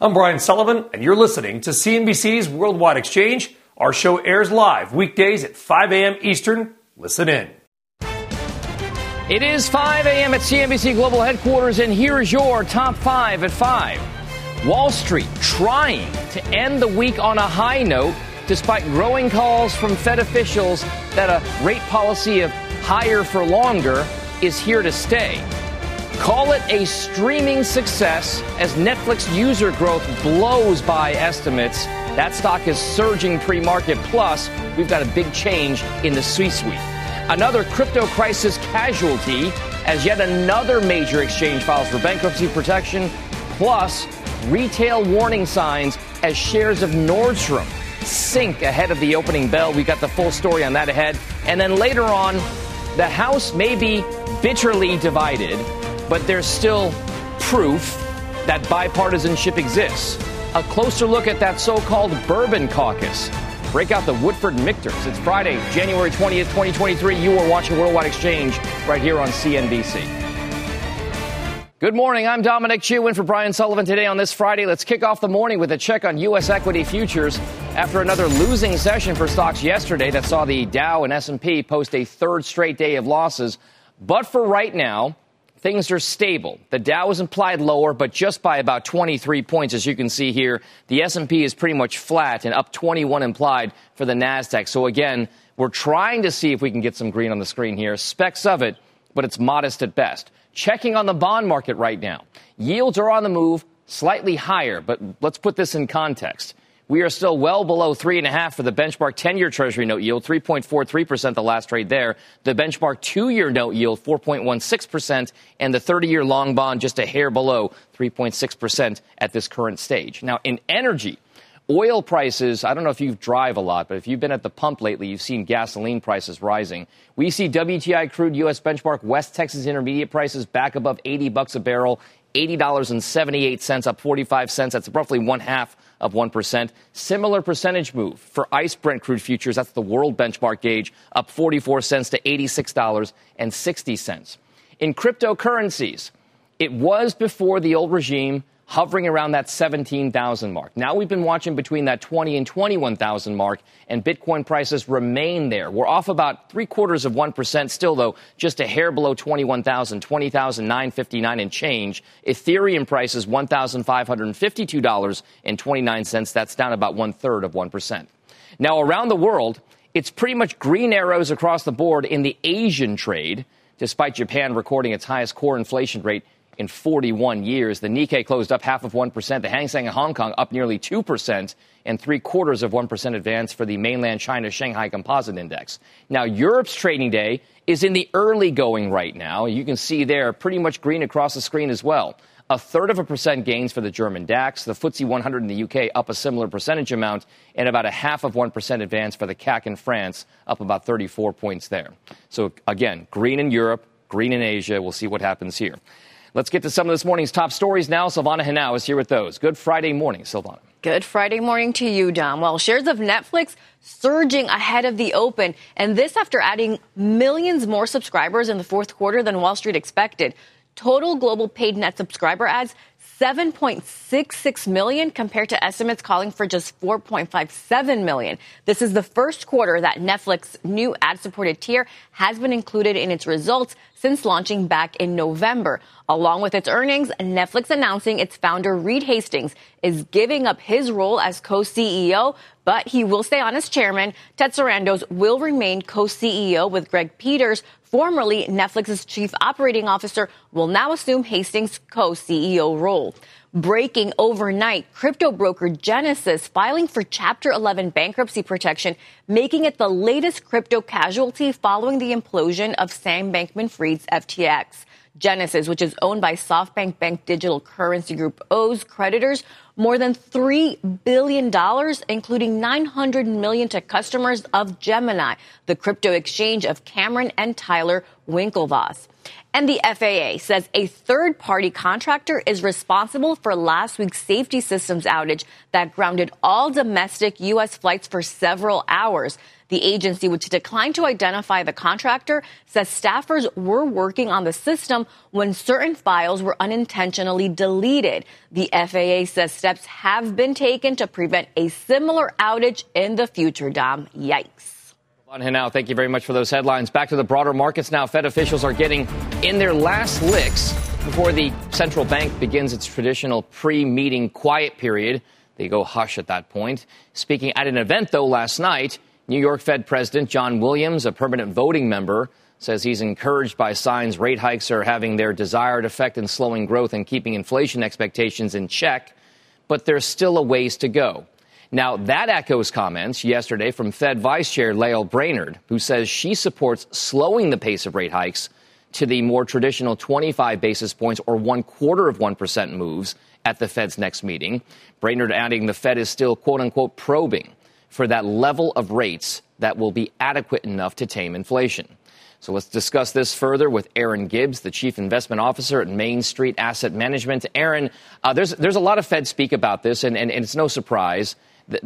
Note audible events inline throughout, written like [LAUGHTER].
I'm Brian Sullivan, and you're listening to CNBC's Worldwide Exchange. Our show airs live weekdays at 5 a.m. Eastern. Listen in. It is 5 a.m. at CNBC Global Headquarters, and here's your top five at 5. Wall Street trying to end the week on a high note despite growing calls from Fed officials that a rate policy of higher for longer is here to stay. Call it a streaming success as Netflix user growth blows by estimates. That stock is surging pre market. Plus, we've got a big change in the C suite. Another crypto crisis casualty as yet another major exchange files for bankruptcy protection. Plus, retail warning signs as shares of Nordstrom sink ahead of the opening bell. We got the full story on that ahead. And then later on, the House may be bitterly divided but there's still proof that bipartisanship exists. A closer look at that so called Bourbon Caucus. Break out the Woodford Mictors. It's Friday, January 20th, 2023. You are watching Worldwide Exchange right here on CNBC. Good morning. I'm Dominic Chu in for Brian Sullivan today on this Friday. Let's kick off the morning with a check on U.S. equity futures after another losing session for stocks yesterday that saw the Dow and S&P post a third straight day of losses. But for right now, things are stable. The Dow is implied lower, but just by about 23 points, as you can see here. The S&P is pretty much flat and up 21 implied for the Nasdaq. So again, we're trying to see if we can get some green on the screen here. Specks of it, but it's modest at best. Checking on the bond market right now. Yields are on the move, slightly higher, but let's put this in context. We are still well below three and a half for the benchmark 10 year Treasury note yield, 3.43% the last trade there. The benchmark two year note yield, 4.16%, and the 30 year long bond just a hair below 3.6% at this current stage. Now, in energy, oil prices, I don't know if you drive a lot, but if you've been at the pump lately, you've seen gasoline prices rising. We see WTI crude US benchmark West Texas intermediate prices back above 80 bucks a barrel, $80.78 up 45 cents. That's roughly one half of 1%. Similar percentage move for ICE Brent crude futures. That's the world benchmark gauge, up 44 cents to $86.60. In cryptocurrencies, it was before the old regime hovering around that 17,000 mark. Now we've been watching between that 20 and 21,000 mark, and Bitcoin prices remain there. We're off about three quarters of 1% still, though, just a hair below 21,000, 20,959 and change. Ethereum prices $1,552.29. That's down about one third of 1%. Now around the world, it's pretty much green arrows across the board in the Asian trade, despite Japan recording its highest core inflation rate in 41 years. The Nikkei closed up half of 1%. The Hang Seng in Hong Kong up nearly 2% and three quarters of 1% advance for the mainland China Shanghai Composite Index. Now, Europe's trading day is in the early going right now. You can see there pretty much green across the screen as well. A third of a percent gains for the German DAX, the FTSE 100 in the UK up a similar percentage amount, and about a half of 1% advance for the CAC in France, up about 34 points there. So again, green in Europe, green in Asia. We'll see what happens here. Let's get to some of this morning's top stories now. Silvana Henao is here with those. Good Friday morning, Silvana. Good Friday morning to you, Dom. Well, shares of Netflix surging ahead of the open, and this after adding millions more subscribers in the fourth quarter than Wall Street expected. Total global paid net subscriber ads 7.66 million compared to estimates calling for just 4.57 million. This is the first quarter that Netflix new ad supported tier has been included in its results since launching back in November. Along with its earnings, Netflix announcing its founder Reed Hastings is giving up his role as co-CEO, but he will stay on as chairman. Ted Sarandos will remain co-CEO with Greg Peters, formerly Netflix's chief operating officer, will now assume Hastings' co-CEO role. Breaking overnight, crypto broker Genesis filing for Chapter 11 bankruptcy protection, making it the latest crypto casualty following the implosion of Sam Bankman Fried's FTX. Genesis, which is owned by SoftBank Bank Digital Currency Group, owes creditors more than $3 billion, including 900 million to customers of Gemini, the crypto exchange of Cameron and Tyler Winklevoss. And the FAA says a third party contractor is responsible for last week's safety systems outage that grounded all domestic U.S. flights for several hours. The agency, which declined to identify the contractor, says staffers were working on the system when certain files were unintentionally deleted. The FAA says steps have been taken to prevent a similar outage in the future, Dom. Yikes. Thank you very much for those headlines. Back to the broader markets now. Fed officials are getting in their last licks before the central bank begins its traditional pre meeting quiet period. They go hush at that point. Speaking at an event, though, last night, New York Fed President John Williams, a permanent voting member, says he's encouraged by signs rate hikes are having their desired effect in slowing growth and keeping inflation expectations in check, but there's still a ways to go. Now, that echoes comments yesterday from Fed Vice Chair Lael Brainard, who says she supports slowing the pace of rate hikes to the more traditional 25 basis points or one quarter of 1% moves at the Fed's next meeting. Brainard adding the Fed is still, quote unquote, probing for that level of rates that will be adequate enough to tame inflation. So let's discuss this further with Aaron Gibbs, the Chief Investment Officer at Main Street Asset Management. Aaron, uh, there's, there's a lot of Fed speak about this, and, and, and it's no surprise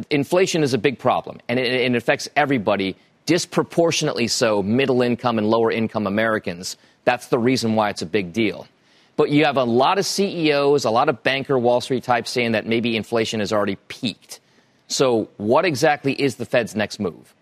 inflation is a big problem, and it, it affects everybody, disproportionately so middle income and lower income Americans. That's the reason why it's a big deal. But you have a lot of CEOs, a lot of banker Wall Street types saying that maybe inflation has already peaked. So, what exactly is the Fed's next move?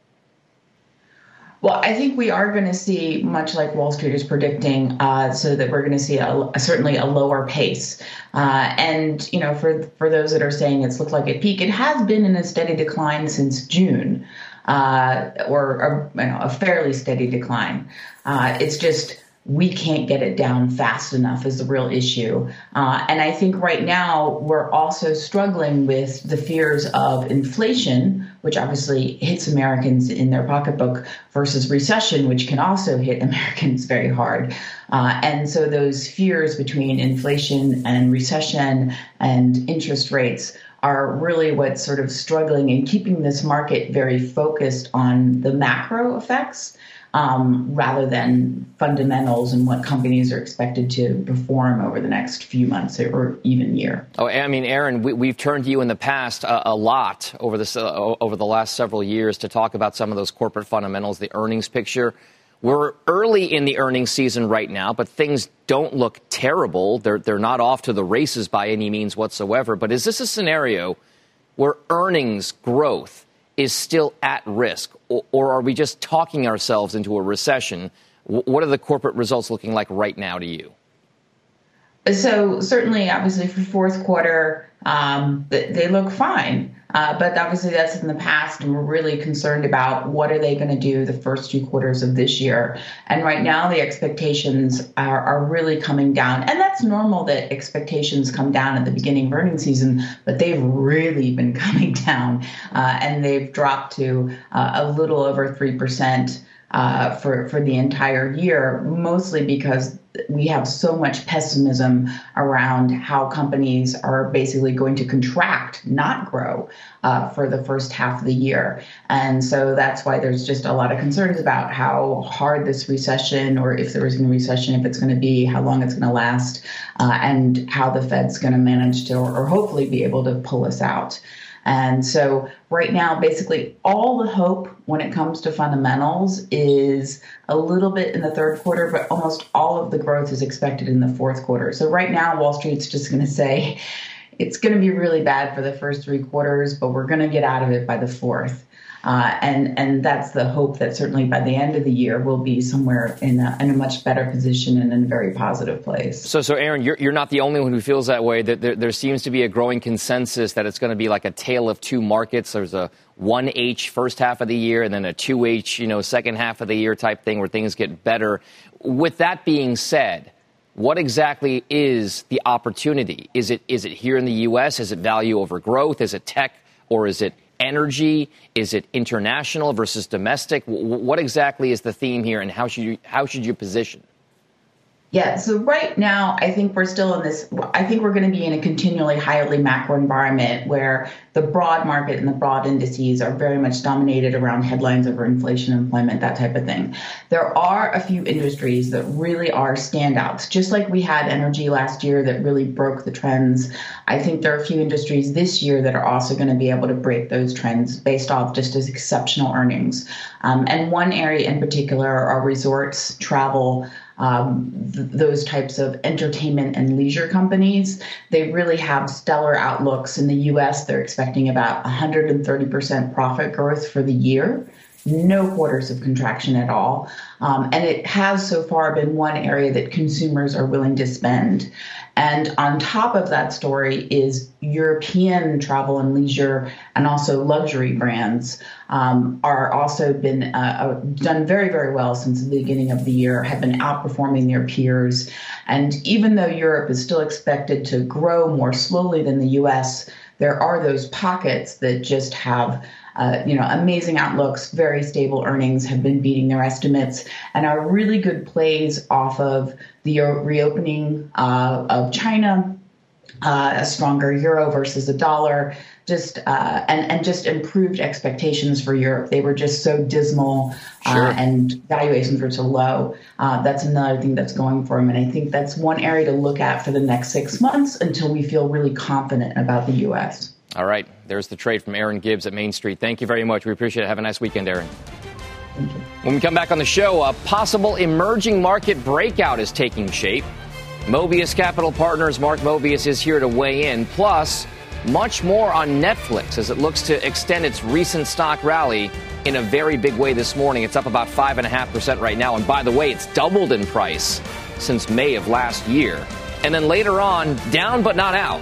Well, I think we are going to see, much like Wall Street is predicting, uh, so that we're going to see a, a, certainly a lower pace. Uh, and you know, for for those that are saying it's looked like a peak, it has been in a steady decline since June, uh, or, or you know, a fairly steady decline. Uh, it's just we can't get it down fast enough is the real issue. Uh, and I think right now we're also struggling with the fears of inflation, which obviously hits Americans in their pocketbook, versus recession, which can also hit [LAUGHS] Americans very hard. Uh, and so those fears between inflation and recession and interest rates are really what's sort of struggling and keeping this market very focused on the macro effects um, rather than fundamentals and what companies are expected to perform over the next few months or even year. Oh, I mean, Aaron, we, have turned to you in the past uh, a lot over this uh, over the last several years to talk about some of those corporate fundamentals, the earnings picture. We're early in the earnings season right now, but things don't look terrible. They're, they're not off to the races by any means whatsoever. But is this a scenario where earnings growth is still at risk, or, are we just talking ourselves into a recession? what are the corporate results looking like right now to you? So certainly, obviously, for fourth quarter, um, they look fine. Uh, but obviously, that's in the past, and we're really concerned about what are they going to do the first two quarters of this year. And right now, the expectations are, are really coming down, and that's normal that expectations come down at the beginning of earnings season, but they've really been [LAUGHS] coming down, uh, and they've dropped to uh, a little over three percent uh, for for the entire year, mostly because we have so much pessimism around how companies are basically going to contract, not grow, uh, for the first half of the year, and so that's why there's just a lot of concerns about how hard this recession, or if there is a recession, if it's going to be, how long it's going to last, uh, and how the Fed's going to manage to, or, or hopefully be able to pull us out. And so, right now, basically, all the hope when it comes to fundamentals is a little bit in the third quarter, but almost all of the growth is expected in the fourth quarter. So, right now, Wall Street's just going to say it's going to be really bad for the first three quarters, but we're going to get out of it by the fourth. Uh, and and that's the hope that certainly by the end of the year we'll be somewhere in a, in a much better position and in a very positive place. So, so Aaron, you're, you're not the only one who feels that way. That there, there seems to be a growing consensus that it's going to be like a tale of two markets. There's a one H first half of the year and then a two H, you know, second half of the year type thing where things get better. With that being said, what exactly is the opportunity? Is it is it here in the U.S.? Is it value over growth? Is it tech or is it energy? Is it international versus domestic? What exactly is the theme here, and how should you how should you position? Yeah, so right now, I think we're still in this. I think we're going to be in a continually highly macro environment where the broad market and the broad indices are very much dominated around headlines over inflation, employment, that type of thing. There are a few industries that really are standouts, just like we had energy last year that really broke the trends. I think there are a few industries this year that are also going to be able to break those trends based off just as exceptional earnings. Um, and one area in particular are resorts, travel um, th- those types of entertainment and leisure companies. They really have stellar outlooks. In the US, they're expecting about 130% profit growth for the year. No quarters of contraction at all. Um, and it has so far been one area that consumers are willing to spend. And on top of that story is European travel and leisure and also luxury brands um, are also been uh, uh, done very, very well since the beginning of the year, have been outperforming their peers. And even though Europe is still expected to grow more slowly than the US, there are those pockets that just have uh, you know, amazing outlooks, very stable earnings, have been beating their estimates, and are really good plays off of the reopening uh, of China, uh, a stronger euro versus a dollar, just uh, and and just improved expectations for Europe. They were just so dismal, uh, sure. and valuations were so low. Uh, that's another thing that's going for them, and I think that's one area to look at for the next six months until we feel really confident about the U.S. All right. There's the trade from Aaron Gibbs at Main Street. Thank you very much. We appreciate it. Have a nice weekend, Aaron. When we come back on the show, a possible emerging market breakout is taking shape. Mobius Capital Partners, Mark Mobius, is here to weigh in. Plus, much more on Netflix as it looks to extend its recent stock rally in a very big way this morning. It's up about 5.5% right now. And by the way, it's doubled in price since May of last year. And then later on, down but not out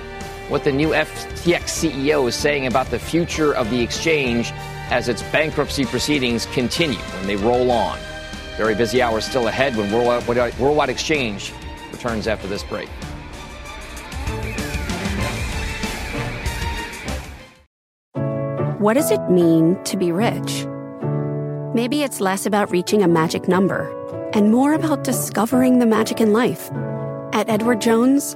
what the new FTX CEO is saying about the future of the exchange as its bankruptcy proceedings continue when they roll on. Very busy hours still ahead when Worldwide, Worldwide Exchange returns after this break. What does it mean to be rich? Maybe it's less about reaching a magic number and more about discovering the magic in life. At Edward Jones,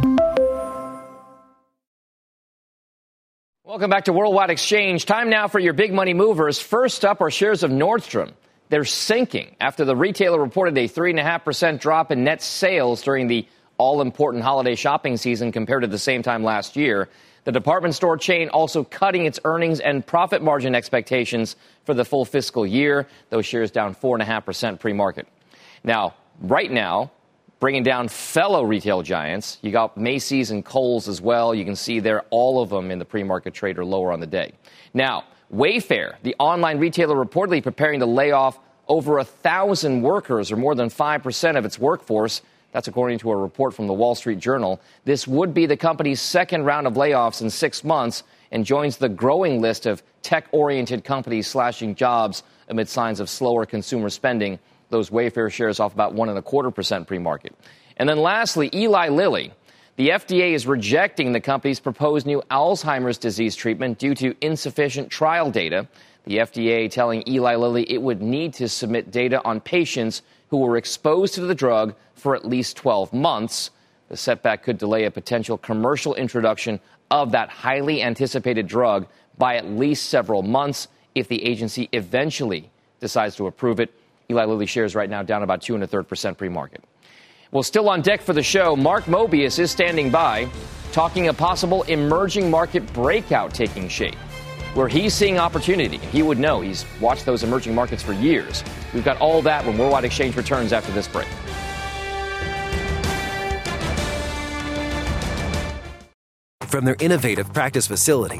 Welcome back to Worldwide Exchange. Time now for your big money movers. First up are shares of Nordstrom. They're sinking after the retailer reported a 3.5% drop in net sales during the all important holiday shopping season compared to the same time last year. The department store chain also cutting its earnings and profit margin expectations for the full fiscal year. Those shares down 4.5% pre market. Now, right now, bringing down fellow retail giants. You got Macy's and Kohl's as well. You can see there all of them in the pre-market trade are lower on the day. Now, Wayfair, the online retailer reportedly preparing to lay off over a thousand workers or more than 5% of its workforce. That's according to a report from the Wall Street Journal. This would be the company's second round of layoffs in six months and joins the growing list of tech oriented companies slashing jobs amid signs of slower consumer spending those Wayfair shares off about one and a quarter percent pre-market. And then lastly, Eli Lilly. The FDA is rejecting the company's proposed new Alzheimer's disease treatment due to insufficient trial data. The FDA telling Eli Lilly it would need to submit data on patients who were exposed to the drug for at least 12 months. The setback could delay a potential commercial introduction of that highly anticipated drug by at least several months if the agency eventually decides to approve it. Eli Lilly shares right now down about two and a third percent pre-market. Well, still on deck for the show, Mark Mobius is standing by, talking a possible emerging market breakout taking shape. where he's seeing opportunity. He would know. He's watched those emerging markets for years. We've got all that when Worldwide Exchange returns after this break. From their innovative practice facility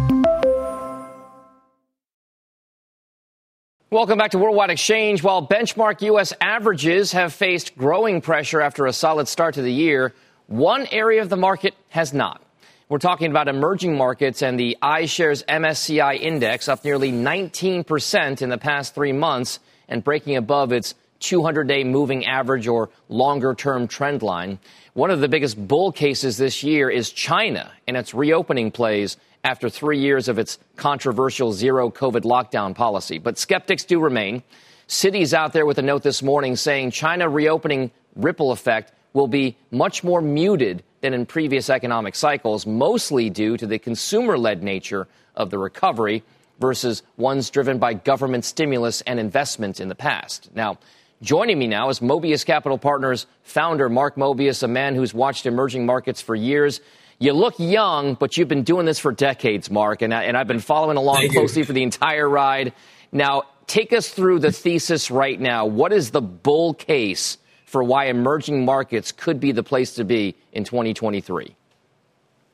Welcome back to Worldwide Exchange. While benchmark U.S. averages have faced growing pressure after a solid start to the year, one area of the market has not. We're talking about emerging markets and the iShares MSCI index up nearly 19% in the past three months and breaking above its 200 day moving average or longer term trend line. One of the biggest bull cases this year is China and its reopening plays after three years of its controversial zero COVID lockdown policy. But skeptics do remain. Citi's out there with a note this morning saying China reopening ripple effect will be much more muted than in previous economic cycles, mostly due to the consumer led nature of the recovery versus ones driven by government stimulus and investment in the past. Now, joining me now is Mobius Capital Partners founder Mark Mobius, a man who's watched emerging markets for years. You look young, but you've been doing this for decades, Mark, and, I, and I've been following along Thank closely you. for the entire ride. Now, take us through the thesis right now. What is the bull case for why emerging markets could be the place to be in 2023?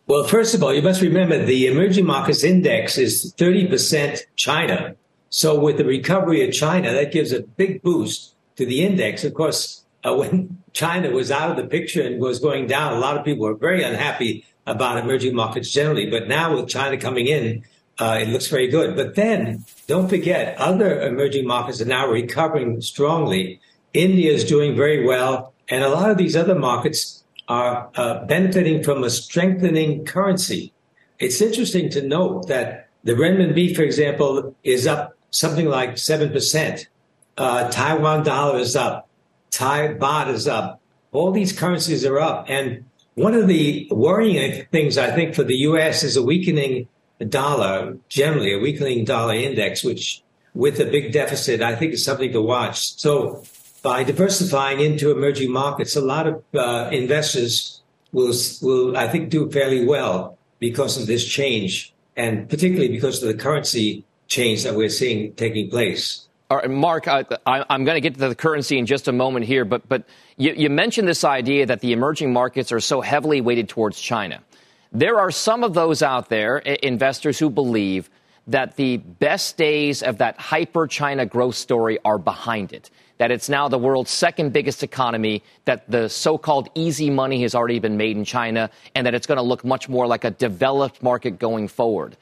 Well, first of all, you must remember the emerging markets index is 30% China. So with the recovery of China, that gives a big boost to the index. Of course, uh, [LAUGHS] when China was out of the picture and was going down, a lot of people were very unhappy about emerging markets generally. But now with China coming in, uh, it looks very good. But then don't forget, other emerging markets are now recovering strongly. India is doing very well. And a lot of these other markets are uh, benefiting from a strengthening currency. It's interesting to note that the renminbi, for example, is up something like 7%. Uh, Taiwan dollar is up. Thai baht is up. All these currencies are up. And one of the worrying things, I think, for the U.S. is a weakening dollar, generally a weakening dollar index, which with a big deficit, I think is something to watch. So by diversifying into emerging markets, a lot of uh, investors will, will, I think, do fairly well because of this change, and particularly because of the currency change that we're seeing taking place. All right, Mark, I, am going to get to the currency in just a moment here, but but you, you mentioned this idea that the emerging markets are so heavily weighted towards China. There are some of those out there, investors who believe that the best days of that hyper China growth story are behind it. That it's now the world's second biggest economy, that the so called easy money has already been made in China, and that it's going to look much more like a developed market going forward.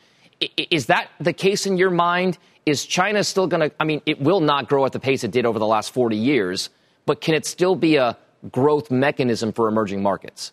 Is that the case in your mind? is China still going to, I mean, it will not grow at the pace it did over the last 40 years, but can it still be a growth mechanism for emerging markets?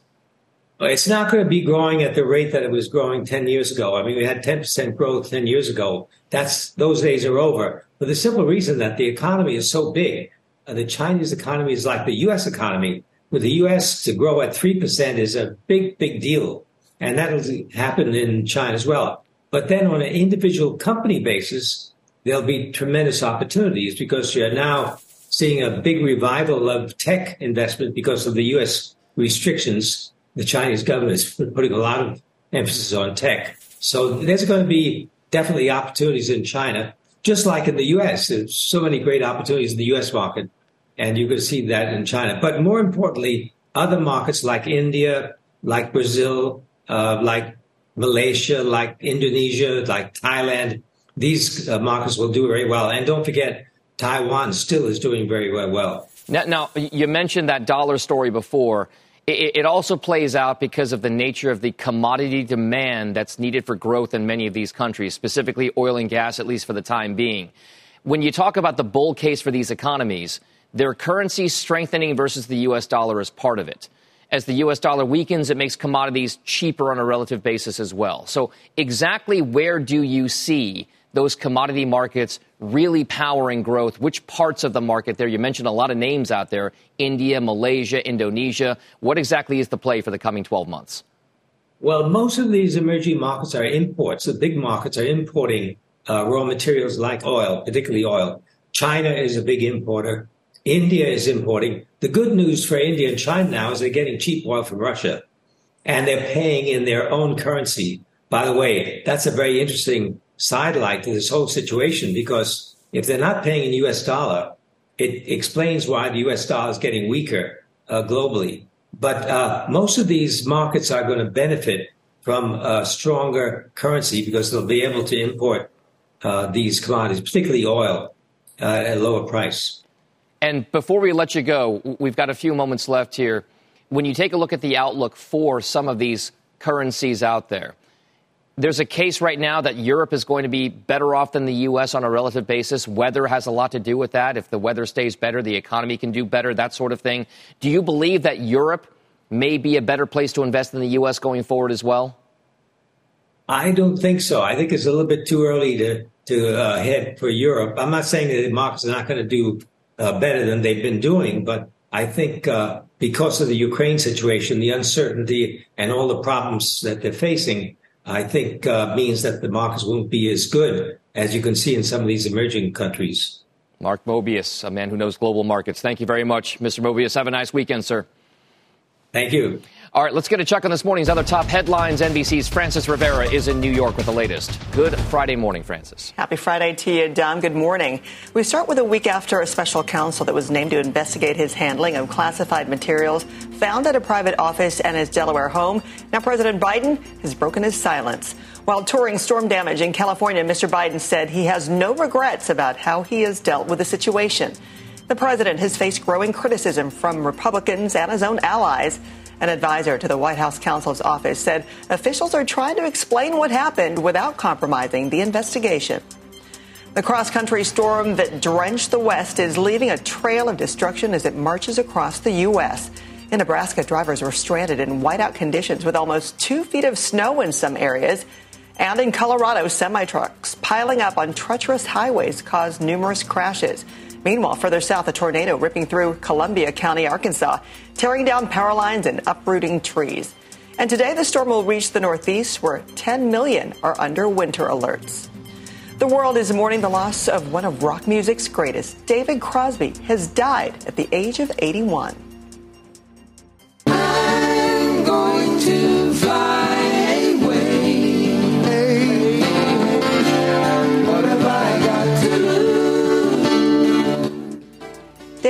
It's not going to be growing at the rate that it was growing 10 years ago. I mean, we had 10% growth 10 years ago. That's, those days are over. For the simple reason that the economy is so big. Uh, the Chinese economy is like the U.S. economy. With the U.S. to grow at 3% is a big, big deal. And that'll happen in China as well. But then on an individual company basis, there'll be tremendous opportunities because you're now seeing a big revival of tech investment because of the U.S. restrictions. The Chinese government is putting a lot of emphasis on tech. So there's going to be definitely opportunities in China, just like in the U.S. There's so many great opportunities in the U.S. market, and you can see that in China. But more importantly, other markets like India, like Brazil, uh, like Malaysia, like Indonesia, like Thailand, these uh, markets will do very well. And don't forget, Taiwan still is doing very well. Now, now you mentioned that dollar story before. It, it also plays out because of the nature of the commodity demand that's needed for growth in many of these countries, specifically oil and gas, at least for the time being. When you talk about the bull case for these economies, their currency strengthening versus the U.S. dollar is part of it. As the U.S. dollar weakens, it makes commodities cheaper on a relative basis as well. So, exactly where do you see those commodity markets really powering growth? Which parts of the market there? You mentioned a lot of names out there India, Malaysia, Indonesia. What exactly is the play for the coming 12 months? Well, most of these emerging markets are imports. The big markets are importing uh, raw materials like oil, particularly oil. China is a big importer. India is importing. The good news for India and China now is they're getting cheap oil from Russia and they're paying in their own currency. By the way, that's a very interesting sidelight to this whole situation because if they're not paying in US dollar, it explains why the US dollar is getting weaker uh, globally. But uh, most of these markets are going to benefit from a stronger currency because they'll be able to import uh, these commodities, particularly oil, uh, at a lower price. And before we let you go, we've got a few moments left here. When you take a look at the outlook for some of these currencies out there, there's a case right now that Europe is going to be better off than the U.S. on a relative basis. Weather has a lot to do with that. If the weather stays better, the economy can do better, that sort of thing. Do you believe that Europe may be a better place to invest than the U.S. going forward as well? I don't think so. I think it's a little bit too early to to uh, head for Europe. I'm not saying that the markets are not going to do uh, better than they've been doing, but I think uh, because of the Ukraine situation, the uncertainty, and all the problems that they're facing, I think uh, means that the markets won't be as good as you can see in some of these emerging countries. Mark Mobius, a man who knows global markets. Thank you very much, Mr. Mobius. Have a nice weekend, sir. Thank you. All right, let's get a check on this morning's other top headlines. NBC's Frances Rivera is in New York with the latest. Good Friday morning, Frances. Happy Friday to you, Dom. Good morning. We start with a week after a special counsel that was named to investigate his handling of classified materials found at a private office and his Delaware home. Now, President Biden has broken his silence. While touring storm damage in California, Mr. Biden said he has no regrets about how he has dealt with the situation. The president has faced growing criticism from Republicans and his own allies. An advisor to the White House counsel's office said officials are trying to explain what happened without compromising the investigation. The cross country storm that drenched the West is leaving a trail of destruction as it marches across the U.S. In Nebraska, drivers were stranded in whiteout conditions with almost two feet of snow in some areas. And in Colorado, semi trucks piling up on treacherous highways caused numerous crashes. Meanwhile, further south, a tornado ripping through Columbia County, Arkansas, tearing down power lines and uprooting trees. And today, the storm will reach the Northeast, where 10 million are under winter alerts. The world is mourning the loss of one of rock music's greatest. David Crosby has died at the age of 81.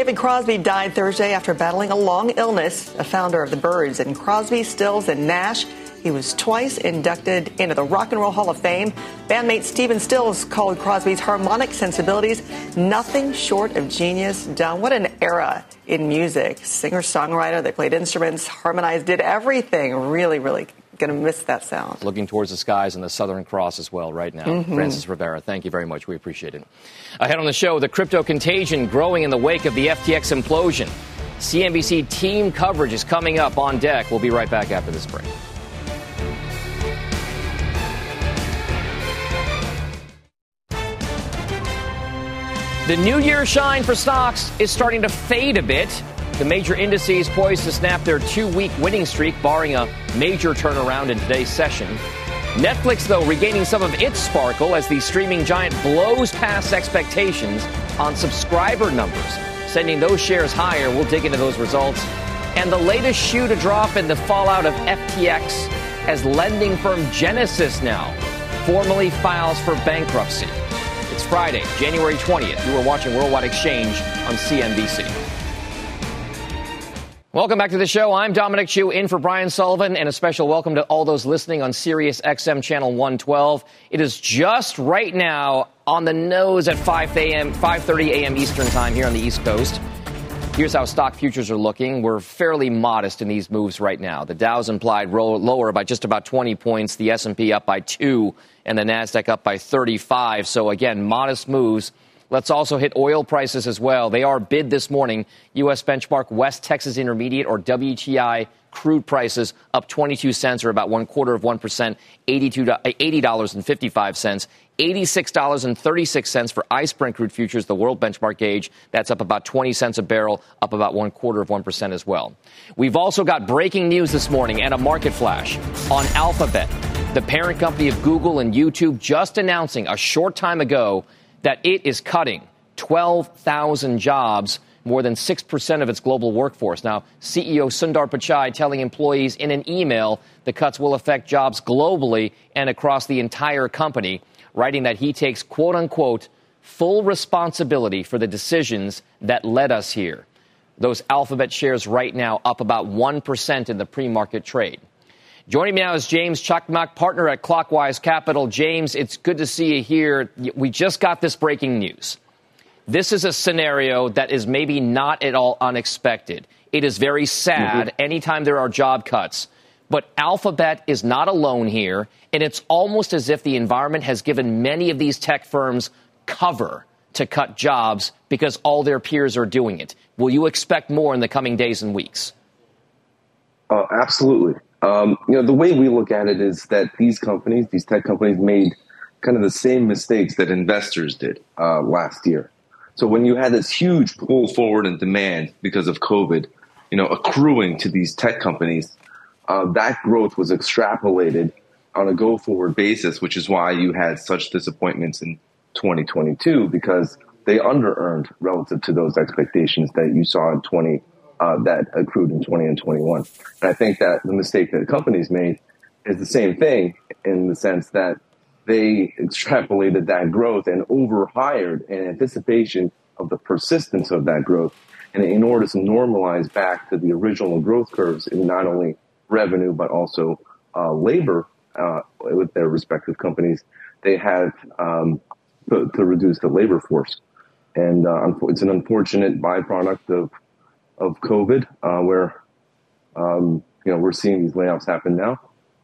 David Crosby died Thursday after battling a long illness, a founder of the Byrds and Crosby, Stills, and Nash. He was twice inducted into the Rock and Roll Hall of Fame. Bandmate Stephen Stills called Crosby's harmonic sensibilities nothing short of genius. Dom, what an era in music. Singer songwriter, they played instruments, harmonized, did everything. Really, really going to miss that sound. Looking towards the skies and the Southern Cross as well right now. Mm-hmm. Frances Rivera, thank you very much. We appreciate it. Ahead on the show, the crypto contagion growing in the wake of the FTX implosion. CNBC team coverage is coming up on deck. We'll be right back after this break. The new year shine for stocks is starting to fade a bit. The major indices poised to snap their two week winning streak, barring a major turnaround in today's session. Netflix, though, regaining some of its sparkle as the streaming giant blows past expectations on subscriber numbers, sending those shares higher. We'll dig into those results. And the latest shoe to drop in the fallout of FTX as lending firm Genesis now formally files for bankruptcy. It's Friday, January 20th. You are watching Worldwide Exchange on CNBC. Welcome back to the show. I'm Dominic Chu in for Brian Sullivan and a special welcome to all those listening on Sirius XM channel 112. It is just right now on the nose at 5 a.m. 5:30 a.m. Eastern Time here on the East Coast. Here's how stock futures are looking. We're fairly modest in these moves right now. The Dow's implied lower by just about 20 points, the S&P up by 2 and the Nasdaq up by 35. So again, modest moves Let's also hit oil prices as well. They are bid this morning. U.S. benchmark West Texas Intermediate or WTI crude prices up 22 cents or about one quarter of 1%, $80.55. $86.36 for ICE Brent crude futures, the world benchmark gauge. That's up about 20 cents a barrel, up about one quarter of 1% as well. We've also got breaking news this morning and a market flash on Alphabet, the parent company of Google and YouTube, just announcing a short time ago that it is cutting 12,000 jobs, more than 6% of its global workforce. Now, CEO Sundar Pichai telling employees in an email the cuts will affect jobs globally and across the entire company, writing that he takes, quote unquote, full responsibility for the decisions that led us here. Those alphabet shares right now up about 1% in the pre market trade. Joining me now is James Cakmak, partner at Clockwise Capital. James, it's good to see you here. We just got this breaking news. This is a scenario that is maybe not at all unexpected. It is very sad mm-hmm. anytime there are job cuts. But Alphabet is not alone here, and it's almost as if the environment has given many of these tech firms cover to cut jobs because all their peers are doing it. Will you expect more in the coming days and weeks? Uh, absolutely. Um, you know, the way we look at it is that these companies, these tech companies, made kind of the same mistakes that investors did uh, last year. So when you had this huge pull forward in demand because of COVID, you know, accruing to these tech companies, uh, that growth was extrapolated on a go forward basis, which is why you had such disappointments in 2022 because they under earned relative to those expectations that you saw in 20 uh, that accrued in 20 and 21. And I think that the mistake that companies made is the same thing in the sense that they extrapolated that growth and overhired in anticipation of the persistence of that growth. And in order to normalize back to the original growth curves in not only revenue, but also uh, labor uh, with their respective companies, they had um, to, to, reduce the labor force. And uh, it's an unfortunate byproduct of of COVID, uh, where um, you know we're seeing these layoffs happen now.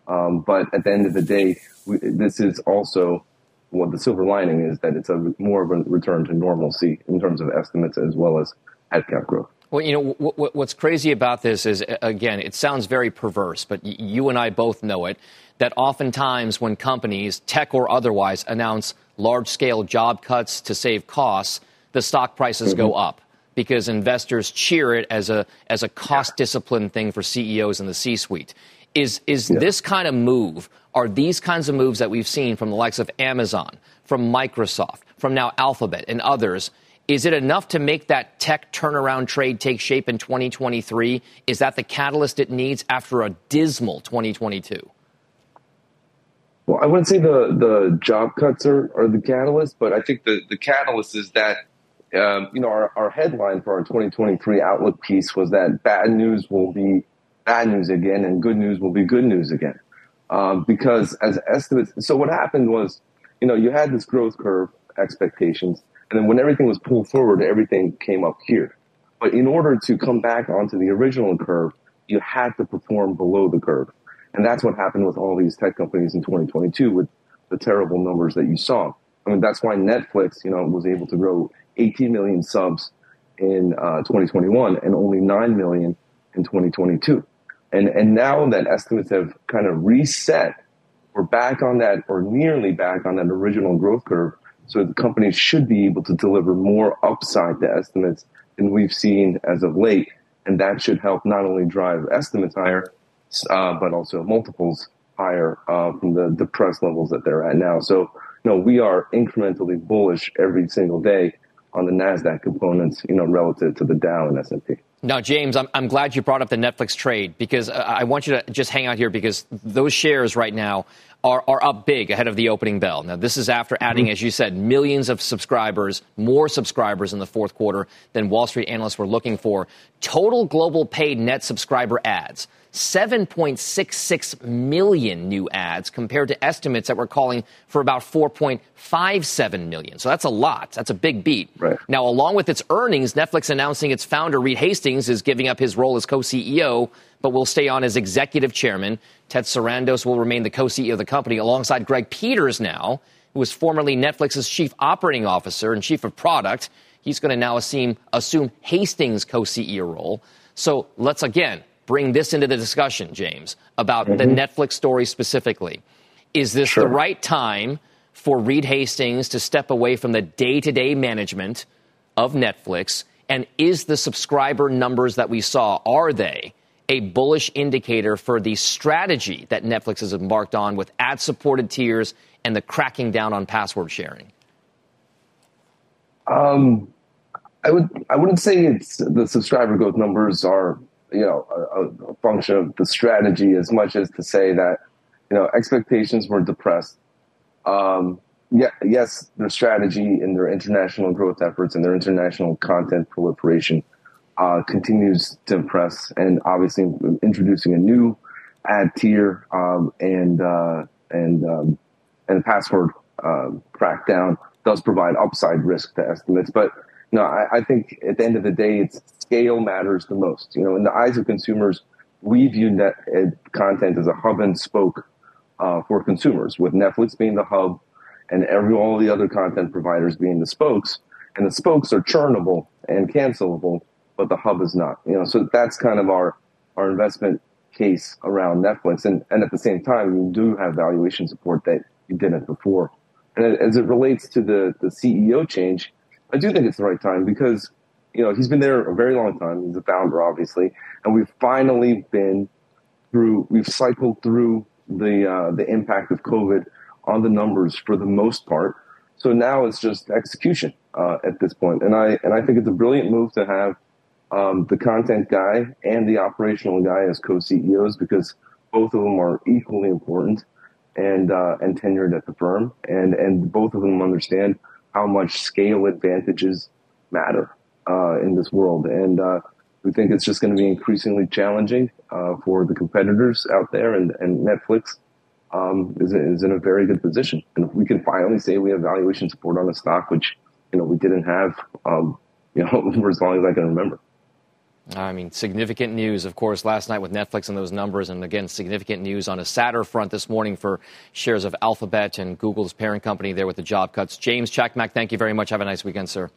Um, but at the end of the day, we, this is also what the silver lining is that it's a more of a return to normalcy in terms of estimates as well as headcount growth. Well, you know, what's crazy about this is, again, it sounds very perverse, but you and I both know it, that oftentimes when companies, tech or otherwise, announce large scale job cuts to save costs, the stock prices mm-hmm. go up because investors cheer it as a as a cost discipline thing for CEOs in the C-suite. Is is yeah. this kind of move? Are these kinds of moves that we've seen from the likes of Amazon, from Microsoft, from now Alphabet and others? Is it enough to make that tech turnaround trade take shape in 2023? Is that the catalyst it needs after a dismal 2022? Well, I wouldn't say the, the job cuts are, are the catalyst, but I think the, the catalyst is that um, you know, our, our headline for our 2023 outlook piece was that bad news will be bad news again and good news will be good news again. Um, because as estimates, so what happened was, you know, you had this growth curve expectations, and then when everything was pulled forward, everything came up here. But in order to come back onto the original curve, you had to perform below the curve. And that's what happened with all these tech companies in 2022 with the terrible numbers that you saw. I mean, that's why Netflix, you know, was able to grow 18 million subs in uh, 2021 and only 9 million in 2022. And, and now that estimates have kind of reset, we're back on that or nearly back on that original growth curve. So the companies should be able to deliver more upside to estimates than we've seen as of late. And that should help not only drive estimates higher, uh, but also multiples higher uh, from the depressed levels that they're at now. So, know, we are incrementally bullish every single day on the Nasdaq components, you know, relative to the Dow and S&P. Now, James, I'm, I'm glad you brought up the Netflix trade because I want you to just hang out here because those shares right now are, are up big ahead of the opening bell. Now, this is after adding, mm-hmm. as you said, millions of subscribers, more subscribers in the fourth quarter than Wall Street analysts were looking for. Total global paid net subscriber ads 7.66 million new ads compared to estimates that were calling for about 4.57 million. So that's a lot. That's a big beat. Right. Now, along with its earnings, Netflix announcing its founder, Reed Hastings, is giving up his role as co CEO, but will stay on as executive chairman. Ted Sarandos will remain the co CEO of the company alongside Greg Peters now who was formerly Netflix's chief operating officer and chief of product. He's going to now assume, assume Hastings' co CEO role. So let's again bring this into the discussion, James, about mm-hmm. the Netflix story specifically. Is this sure. the right time for Reed Hastings to step away from the day to day management of Netflix? And is the subscriber numbers that we saw, are they a bullish indicator for the strategy that Netflix has embarked on with ad supported tiers and the cracking down on password sharing? Um, I would I wouldn't say it's the subscriber growth numbers are you know a, a, function of the strategy as much as to say that you know expectations were depressed. Um, yeah, yes, their strategy and their international growth efforts and their international content proliferation uh, continues to impress, and obviously introducing a new ad tier um, and uh, and um, and password uh, crackdown does provide upside risk to estimates. But know, I, I, think at the end of the day, it's scale matters the most. You know, in the eyes of consumers, we view net uh, content as a hub and spoke uh, for consumers, with Netflix being the hub and every all the other content providers being the spokes. And the spokes are churnable and cancelable but the hub is not. You know, so that's kind of our our investment case around Netflix. And and at the same time, you do have valuation support that you didn't before. And as it relates to the the CEO change, I do think it's the right time because you know he's been there a very long time. He's a founder, obviously, and we've finally been through. We've cycled through the uh, the impact of COVID on the numbers for the most part. So now it's just execution uh, at this point, and I and I think it's a brilliant move to have um, the content guy and the operational guy as co-CEOs because both of them are equally important and uh, and tenured at the firm, and and both of them understand how much scale advantages matter uh, in this world, and uh, we think it's just going to be increasingly challenging uh, for the competitors out there, and and Netflix. Um, is, is in a very good position, and if we can finally say we have valuation support on a stock, which you know we didn't have, um, [LAUGHS] you know, for as long as I can remember. I mean, significant news, of course, last night with Netflix and those numbers, and again, significant news on a sadder front this morning for shares of Alphabet and Google's parent company there with the job cuts. James Cakmak, thank you very much. Have a nice weekend, sir.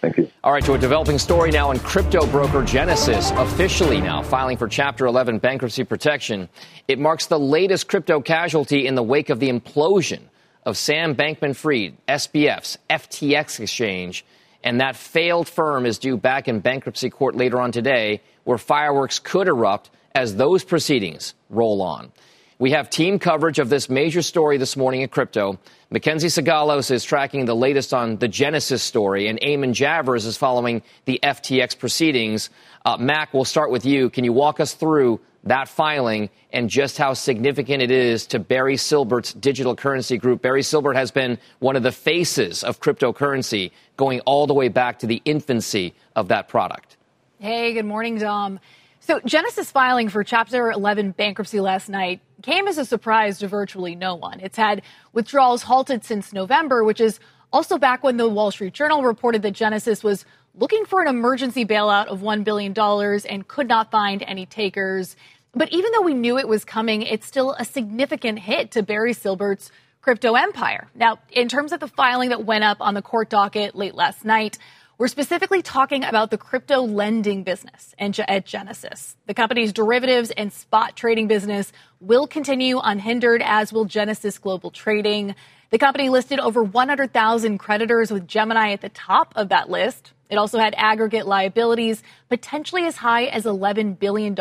Thank you. All right, to a developing story now on crypto broker Genesis, officially now filing for Chapter 11 bankruptcy protection. It marks the latest crypto casualty in the wake of the implosion of Sam Bankman Fried, SBF's FTX exchange and that failed firm is due back in bankruptcy court later on today, where fireworks could erupt as those proceedings roll on. We have team coverage of this major story this morning in crypto. Mackenzie Sigalos is tracking the latest on the Genesis story, and Eamon Javers is following the FTX proceedings. Uh, Mac, we'll start with you. Can you walk us through that filing and just how significant it is to Barry Silbert's digital currency group. Barry Silbert has been one of the faces of cryptocurrency going all the way back to the infancy of that product. Hey, good morning, Dom. So, Genesis filing for Chapter 11 bankruptcy last night came as a surprise to virtually no one. It's had withdrawals halted since November, which is also back when the Wall Street Journal reported that Genesis was looking for an emergency bailout of $1 billion and could not find any takers. But even though we knew it was coming, it's still a significant hit to Barry Silbert's crypto empire. Now, in terms of the filing that went up on the court docket late last night, we're specifically talking about the crypto lending business at Genesis. The company's derivatives and spot trading business will continue unhindered, as will Genesis Global Trading. The company listed over 100,000 creditors with Gemini at the top of that list. It also had aggregate liabilities potentially as high as $11 billion.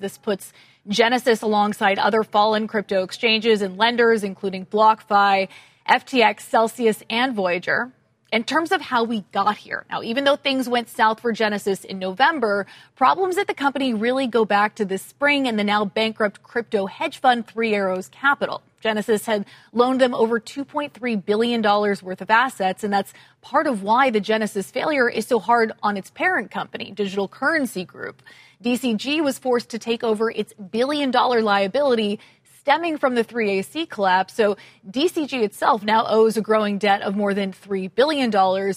This puts Genesis alongside other fallen crypto exchanges and lenders, including BlockFi, FTX, Celsius, and Voyager in terms of how we got here. Now, even though things went south for Genesis in November, problems at the company really go back to this spring and the now bankrupt crypto hedge fund Three Arrows Capital. Genesis had loaned them over $2.3 billion worth of assets, and that's part of why the Genesis failure is so hard on its parent company, Digital Currency Group. DCG was forced to take over its billion dollar liability stemming from the 3AC collapse. So DCG itself now owes a growing debt of more than $3 billion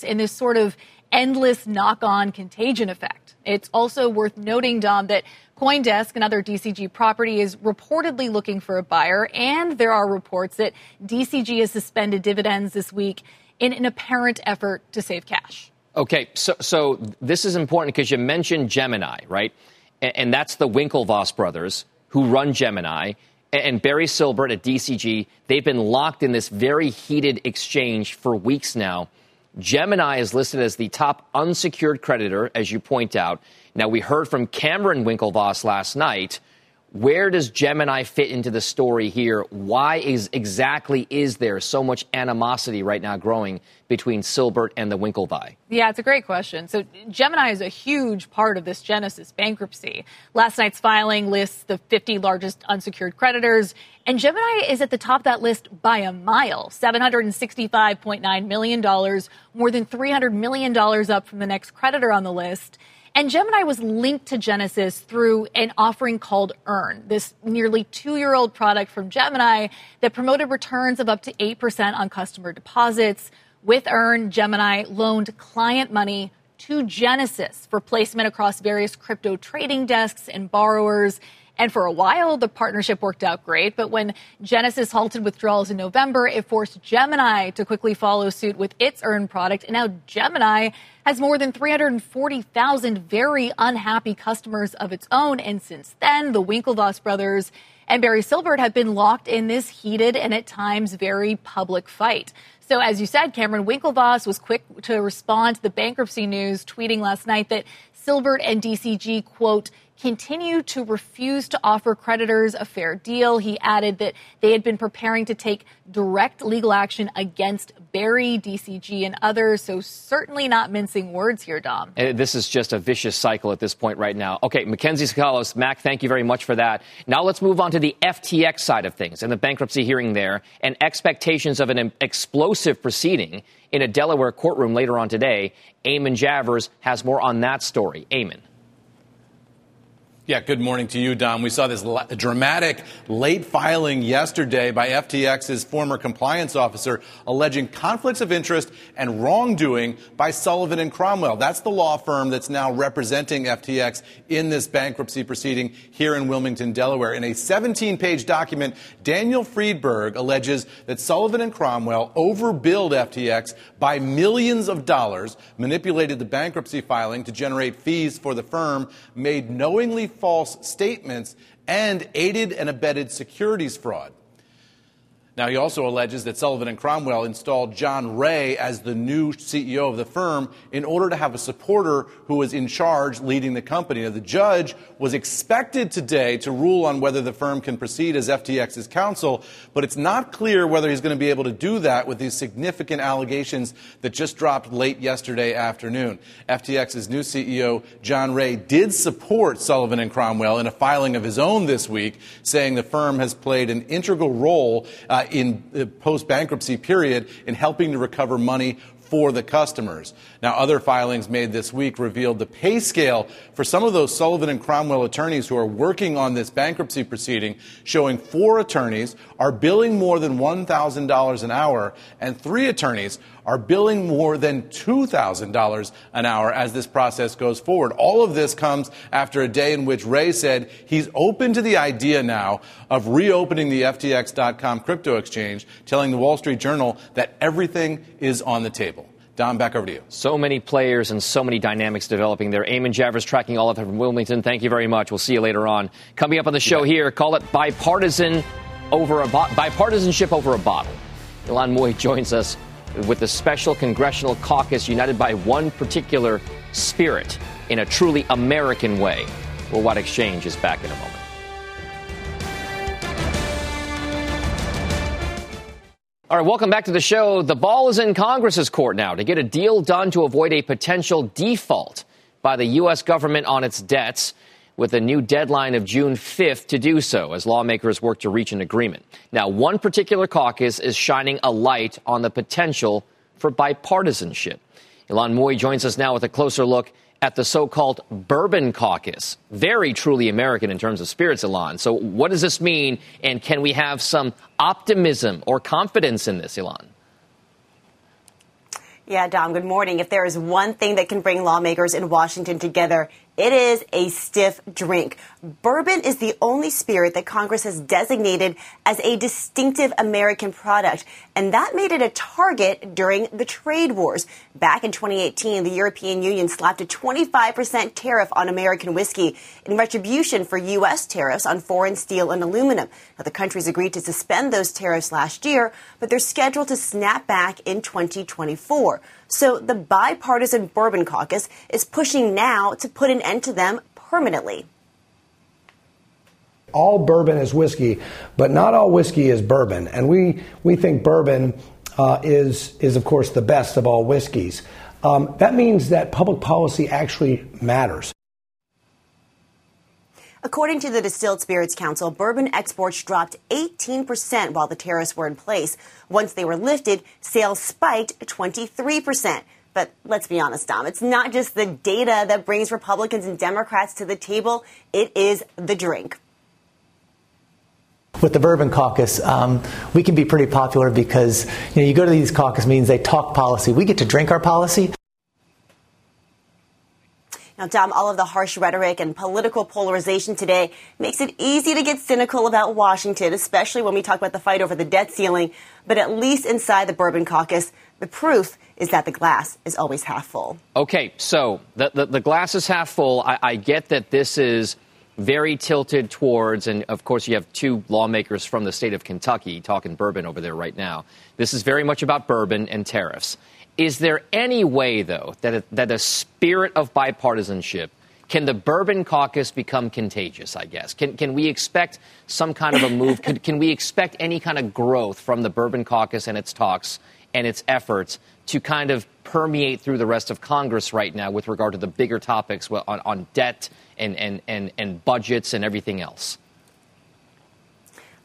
in this sort of endless knock on contagion effect. It's also worth noting, Dom, that Coindesk, another DCG property, is reportedly looking for a buyer, and there are reports that DCG has suspended dividends this week in an apparent effort to save cash. Okay, so so this is important because you mentioned Gemini, right? And, and, that's the Winklevoss brothers who run Gemini. And Barry Silbert at DCG, they've been locked in this very heated exchange for weeks now. Gemini is listed as the top unsecured creditor, as you point out. Now, we heard from Cameron Winklevoss last night where does Gemini fit into the story here? Why is exactly is there so much animosity right now growing between Silbert and the Winklevi? Yeah, it's a great question. So Gemini is a huge part of this Genesis bankruptcy. Last night's filing lists the 50 largest unsecured creditors, and Gemini is at the top of that list by a mile. $765.9 million, more than $300 million up from the next creditor on the list. And Gemini was linked to Genesis through an offering called Earn, this nearly two year old product from Gemini that promoted returns of up to 8% on customer deposits. With Earn, Gemini loaned client money to Genesis for placement across various crypto trading desks and borrowers. And for a while, the partnership worked out great. But when Genesis halted withdrawals in November, it forced Gemini to quickly follow suit with its Earn product. And now Gemini has more than 340,000 very unhappy customers of its own. And since then, the Winklevoss brothers and Barry Silbert have been locked in this heated and at times very public fight. So, as you said, Cameron Winklevoss was quick to respond to the bankruptcy news, tweeting last night that Silbert and DCG, quote, continue to refuse to offer creditors a fair deal. He added that they had been preparing to take direct legal action against Barry, DCG, and others. So certainly not mincing words here, Dom. Uh, this is just a vicious cycle at this point right now. Okay, Mackenzie Sigalos, Mac, thank you very much for that. Now let's move on to the FTX side of things and the bankruptcy hearing there and expectations of an explosive proceeding in a Delaware courtroom later on today. Eamon Javers has more on that story. Eamon. Yeah, good morning to you, Dom. We saw this dramatic late filing yesterday by FTX's former compliance officer alleging conflicts of interest and wrongdoing by Sullivan and Cromwell. That's the law firm that's now representing FTX in this bankruptcy proceeding here in Wilmington, Delaware. In a 17 page document, Daniel Friedberg alleges that Sullivan and Cromwell overbilled FTX by millions of dollars, manipulated the bankruptcy filing to generate fees for the firm, made knowingly false statements and aided and abetted securities fraud. Now, he also alleges that Sullivan and Cromwell installed John Ray as the new CEO of the firm in order to have a supporter who was in charge leading the company. Now, the judge was expected today to rule on whether the firm can proceed as FTX's counsel, but it's not clear whether he's going to be able to do that with these significant allegations that just dropped late yesterday afternoon. FTX's new CEO, John Ray, did support Sullivan and Cromwell in a filing of his own this week, saying the firm has played an integral role. Uh, Uh, in uh, the post bankruptcy period in helping to recover money for the customers. Now, other filings made this week revealed the pay scale for some of those Sullivan and Cromwell attorneys who are working on this bankruptcy proceeding, showing four attorneys are billing more than $1,000 an hour, and three attorneys are billing more than $2,000 an hour as this process goes forward. All of this comes after a day in which Ray said he's open to the idea now of reopening the FTX.com crypto exchange, telling the Wall Street Journal that everything is on the table. Dom, back over to you. So many players and so many dynamics developing there. Eamon Javers tracking all of them from Wilmington. Thank you very much. We'll see you later on. Coming up on the show here, call it bipartisan over a bo- bipartisanship over a bottle. Ylan Mui joins us with the special congressional caucus united by one particular spirit in a truly American way. Well, what Exchange is back in a moment. All right, welcome back to the show. The ball is in Congress's court now to get a deal done to avoid a potential default by the U.S. government on its debts with a new deadline of June 5th to do so as lawmakers work to reach an agreement. Now, one particular caucus is shining a light on the potential for bipartisanship. Ylan Mui joins us now with a closer look at the so-called Bourbon Caucus. Very truly American in terms of spirits, Ylan. So what does this mean, and can we have some optimism or confidence in this, Ylan? Yeah, Dom, good morning. If there is one thing that can bring lawmakers in Washington together, it is a stiff drink. Bourbon is the only spirit that Congress has designated as a distinctive American product, and that made it a target during the trade wars. Back in 2018, the European Union slapped a 25% tariff on American whiskey in retribution for U.S. tariffs on foreign steel and aluminum. Now, the countries agreed to suspend those tariffs last year, but they're scheduled to snap back in 2024. So the bipartisan Bourbon Caucus is pushing now to put an end to them permanently. All bourbon is whiskey, but not all whiskey is bourbon. And we, we think bourbon uh, is, is, of course, the best of all whiskeys. Um, that means that public policy actually matters. According to the Distilled Spirits Council, bourbon exports dropped 18% while the tariffs were in place. Once they were lifted, sales spiked 23%. But let's be honest, Dom, it's not just the data that brings Republicans and Democrats to the table, it is the drink. With the Bourbon Caucus, um, we can be pretty popular because you, know, you go to these caucus meetings, they talk policy. We get to drink our policy. Now, Dom, all of the harsh rhetoric and political polarization today makes it easy to get cynical about Washington, especially when we talk about the fight over the debt ceiling. But at least inside the Bourbon Caucus, the proof is that the glass is always half full. Okay, so the, the, the glass is half full. I, I get that this is very tilted towards, and of course, you have two lawmakers from the state of Kentucky talking bourbon over there right now. This is very much about bourbon and tariffs. Is there any way, though, that a, that a spirit of bipartisanship can the Bourbon Caucus become contagious? I guess can can we expect some kind of a move? can, can we expect any kind of growth from the Bourbon Caucus and its talks and its efforts to kind of permeate through the rest of Congress right now with regard to the bigger topics on, on debt and, and, and, and budgets and everything else?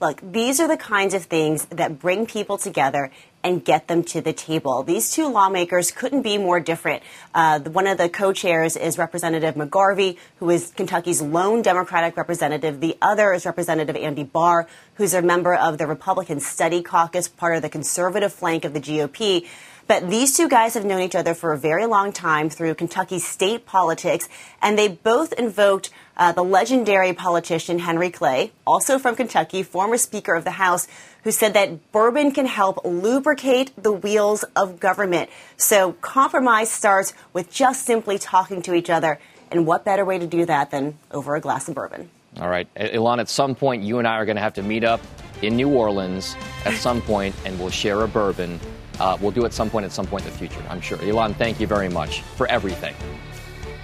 Look, these are the kinds of things that bring people together and get them to the table. These two lawmakers couldn't be more different. Uh, one of the co-chairs is Representative McGarvey, who is Kentucky's lone Democratic representative. The other is Representative Andy Barr, who's a member of the Republican Study Caucus, part of the conservative flank of the GOP. But these two guys have known each other for a very long time through Kentucky state politics, and they both invoked uh, the legendary politician Henry Clay, also from Kentucky, former Speaker of the House, who said that bourbon can help lubricate the wheels of government. So compromise starts with just simply talking to each other. And what better way to do that than over a glass of bourbon? All right. Ylan, at some point, you and I are going to have to meet up in New Orleans at some point, and we'll share a bourbon uh, we'll do it at some point at some point in the future, I'm sure. Ylan, thank you very much for everything.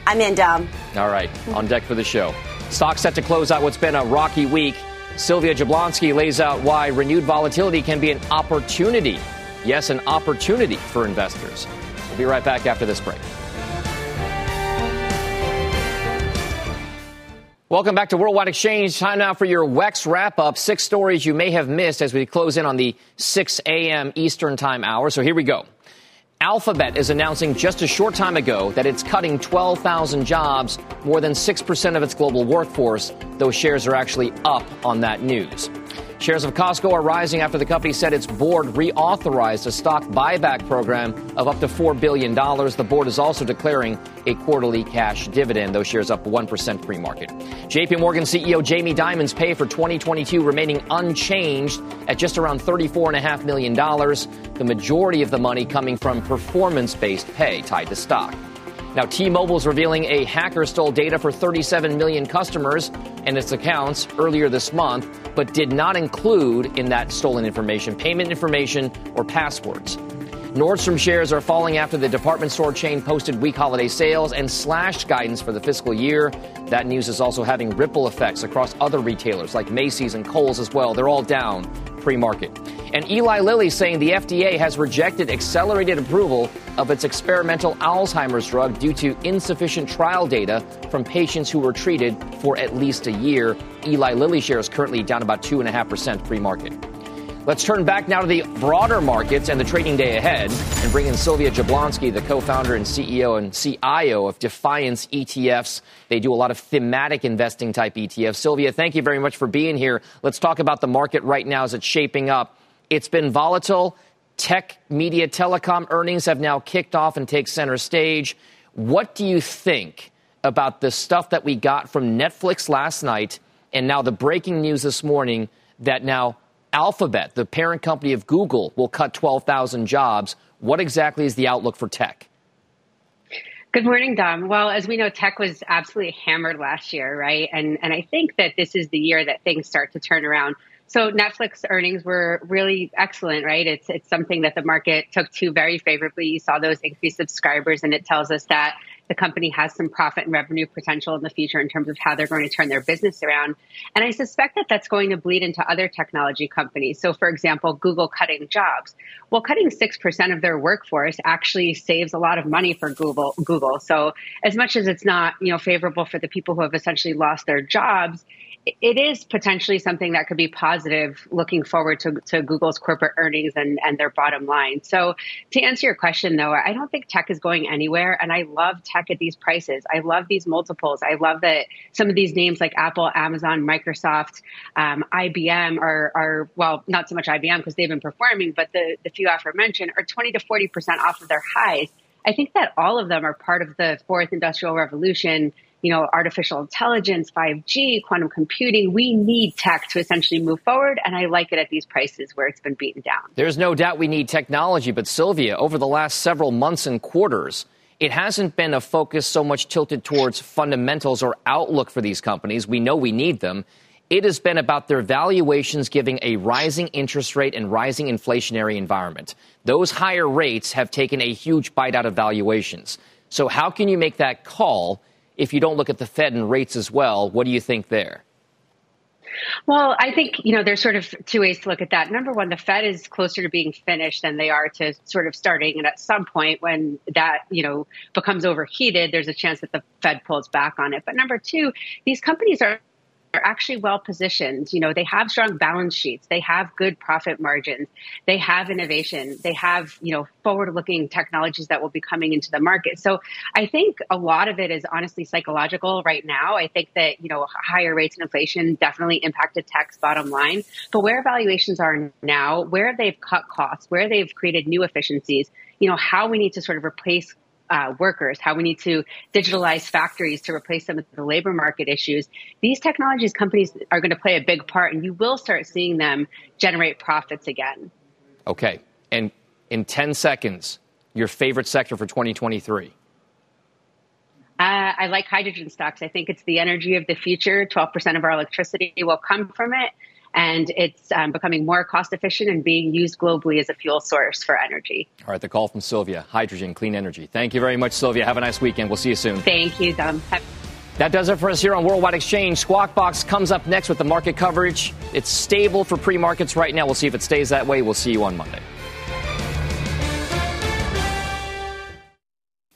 I'm in, Dom. All right, on deck for the show. Stocks set to close out what's been a rocky week. Sylvia Jablonski lays out why renewed volatility can be an opportunity. Yes, an opportunity for investors. We'll be right back after this break. Welcome back to Worldwide Exchange. Time now for your WEX wrap up. Six stories you may have missed as we close in on the 6 a.m. Eastern Time hour. So here we go. Alphabet is announcing just a short time ago that it's cutting 12,000 jobs, more than 6% of its global workforce. Those shares are actually up on that news. Shares of Costco are rising after the company said its board reauthorized a stock buyback program of up to $4 billion. The board is also declaring a quarterly cash dividend. Those shares up 1% pre market. JP Morgan CEO Jamie Dimon's pay for 2022 remaining unchanged at just around $34.5 million. The majority of the money coming from performance based pay tied to stock. Now, T Mobile is revealing a hacker stole data for 37 million customers and its accounts earlier this month, but did not include in that stolen information payment information or passwords. Nordstrom shares are falling after the department store chain posted weak holiday sales and slashed guidance for the fiscal year. That news is also having ripple effects across other retailers like Macy's and Kohl's as well. They're all down pre market. And Eli Lilly saying the FDA has rejected accelerated approval of its experimental Alzheimer's drug due to insufficient trial data from patients who were treated for at least a year. Eli Lilly shares currently down about 2.5% pre market. Let's turn back now to the broader markets and the trading day ahead and bring in Sylvia Jablonski, the co founder and CEO and CIO of Defiance ETFs. They do a lot of thematic investing type ETFs. Sylvia, thank you very much for being here. Let's talk about the market right now as it's shaping up. It's been volatile. Tech, media, telecom earnings have now kicked off and take center stage. What do you think about the stuff that we got from Netflix last night and now the breaking news this morning that now Alphabet, the parent company of Google, will cut 12,000 jobs? What exactly is the outlook for tech? Good morning, Dom. Well, as we know, tech was absolutely hammered last year, right? And and I think that this is the year that things start to turn around. So Netflix earnings were really excellent, right? It's it's something that the market took to very favorably. You saw those increased subscribers, and it tells us that the company has some profit and revenue potential in the future in terms of how they're going to turn their business around. And I suspect that that's going to bleed into other technology companies. So, for example, Google cutting jobs. Well, cutting 6% of their workforce actually saves a lot of money for Google. Google. So, as much as it's not, you know, favorable for the people who have essentially lost their jobs, it is potentially something that could be positive looking forward to, to Google's corporate earnings and, and their bottom line. So, to answer your question, though, I don't think tech is going anywhere. And I love tech at these prices. I love these multiples. I love that some of these names like Apple, Amazon, Microsoft, um, IBM are, are, well, not so much IBM because they've been performing, but the, the few aforementioned are 20 to 40% off of their highs. I think that all of them are part of the fourth industrial revolution you know, artificial intelligence, 5G, quantum computing. We need tech to essentially move forward, and I like it at these prices where it's been beaten down. There's no doubt we need technology, but Sylvia, over the last several months and quarters, it hasn't been a focus so much tilted towards fundamentals or outlook for these companies. We know we need them. It has been about their valuations giving a rising interest rate and rising inflationary environment. Those higher rates have taken a huge bite out of valuations. So, how can you make that call if you don't look at the Fed and rates as well, what do you think there? Well, I think, you know, there's sort of two ways to look at that. Number one, the Fed is closer to being finished than they are to sort of starting. And at some point when that, you know, becomes overheated, there's a chance that the Fed pulls back on it. But number two, these companies are are actually well positioned. You know, they have strong balance sheets, they have good profit margins, they have innovation, they have, you know, forward looking technologies that will be coming into the market. So I think a lot of it is honestly psychological right now. I think that, you know, higher rates and inflation definitely impacted tech's bottom line. But where valuations are now, where they've cut costs, where they've created new efficiencies, you know, how we need to sort of replace uh, workers, how we need to digitalize factories to replace some of the labor market issues. These technologies companies are going to play a big part, and you will start seeing them generate profits again. Okay. And in 10 seconds, your favorite sector for 2023? Uh, I like hydrogen stocks. I think it's the energy of the future. 12% of our electricity will come from it and it's um, becoming more cost efficient and being used globally as a fuel source for energy. All right, the call from Sylvia, hydrogen, clean energy. Thank you very much, Sylvia. Have a nice weekend. We'll see you soon. Thank you, Dom. Have- that does it for us here on Worldwide Exchange. Squawk Box comes up next with the market coverage. It's stable for pre markets right now. We'll see if it stays that way. We'll see you on Monday.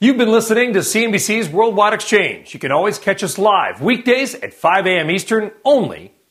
You've been listening to CNBC's Worldwide Exchange. You can always catch us live weekdays at 5 a.m. Eastern only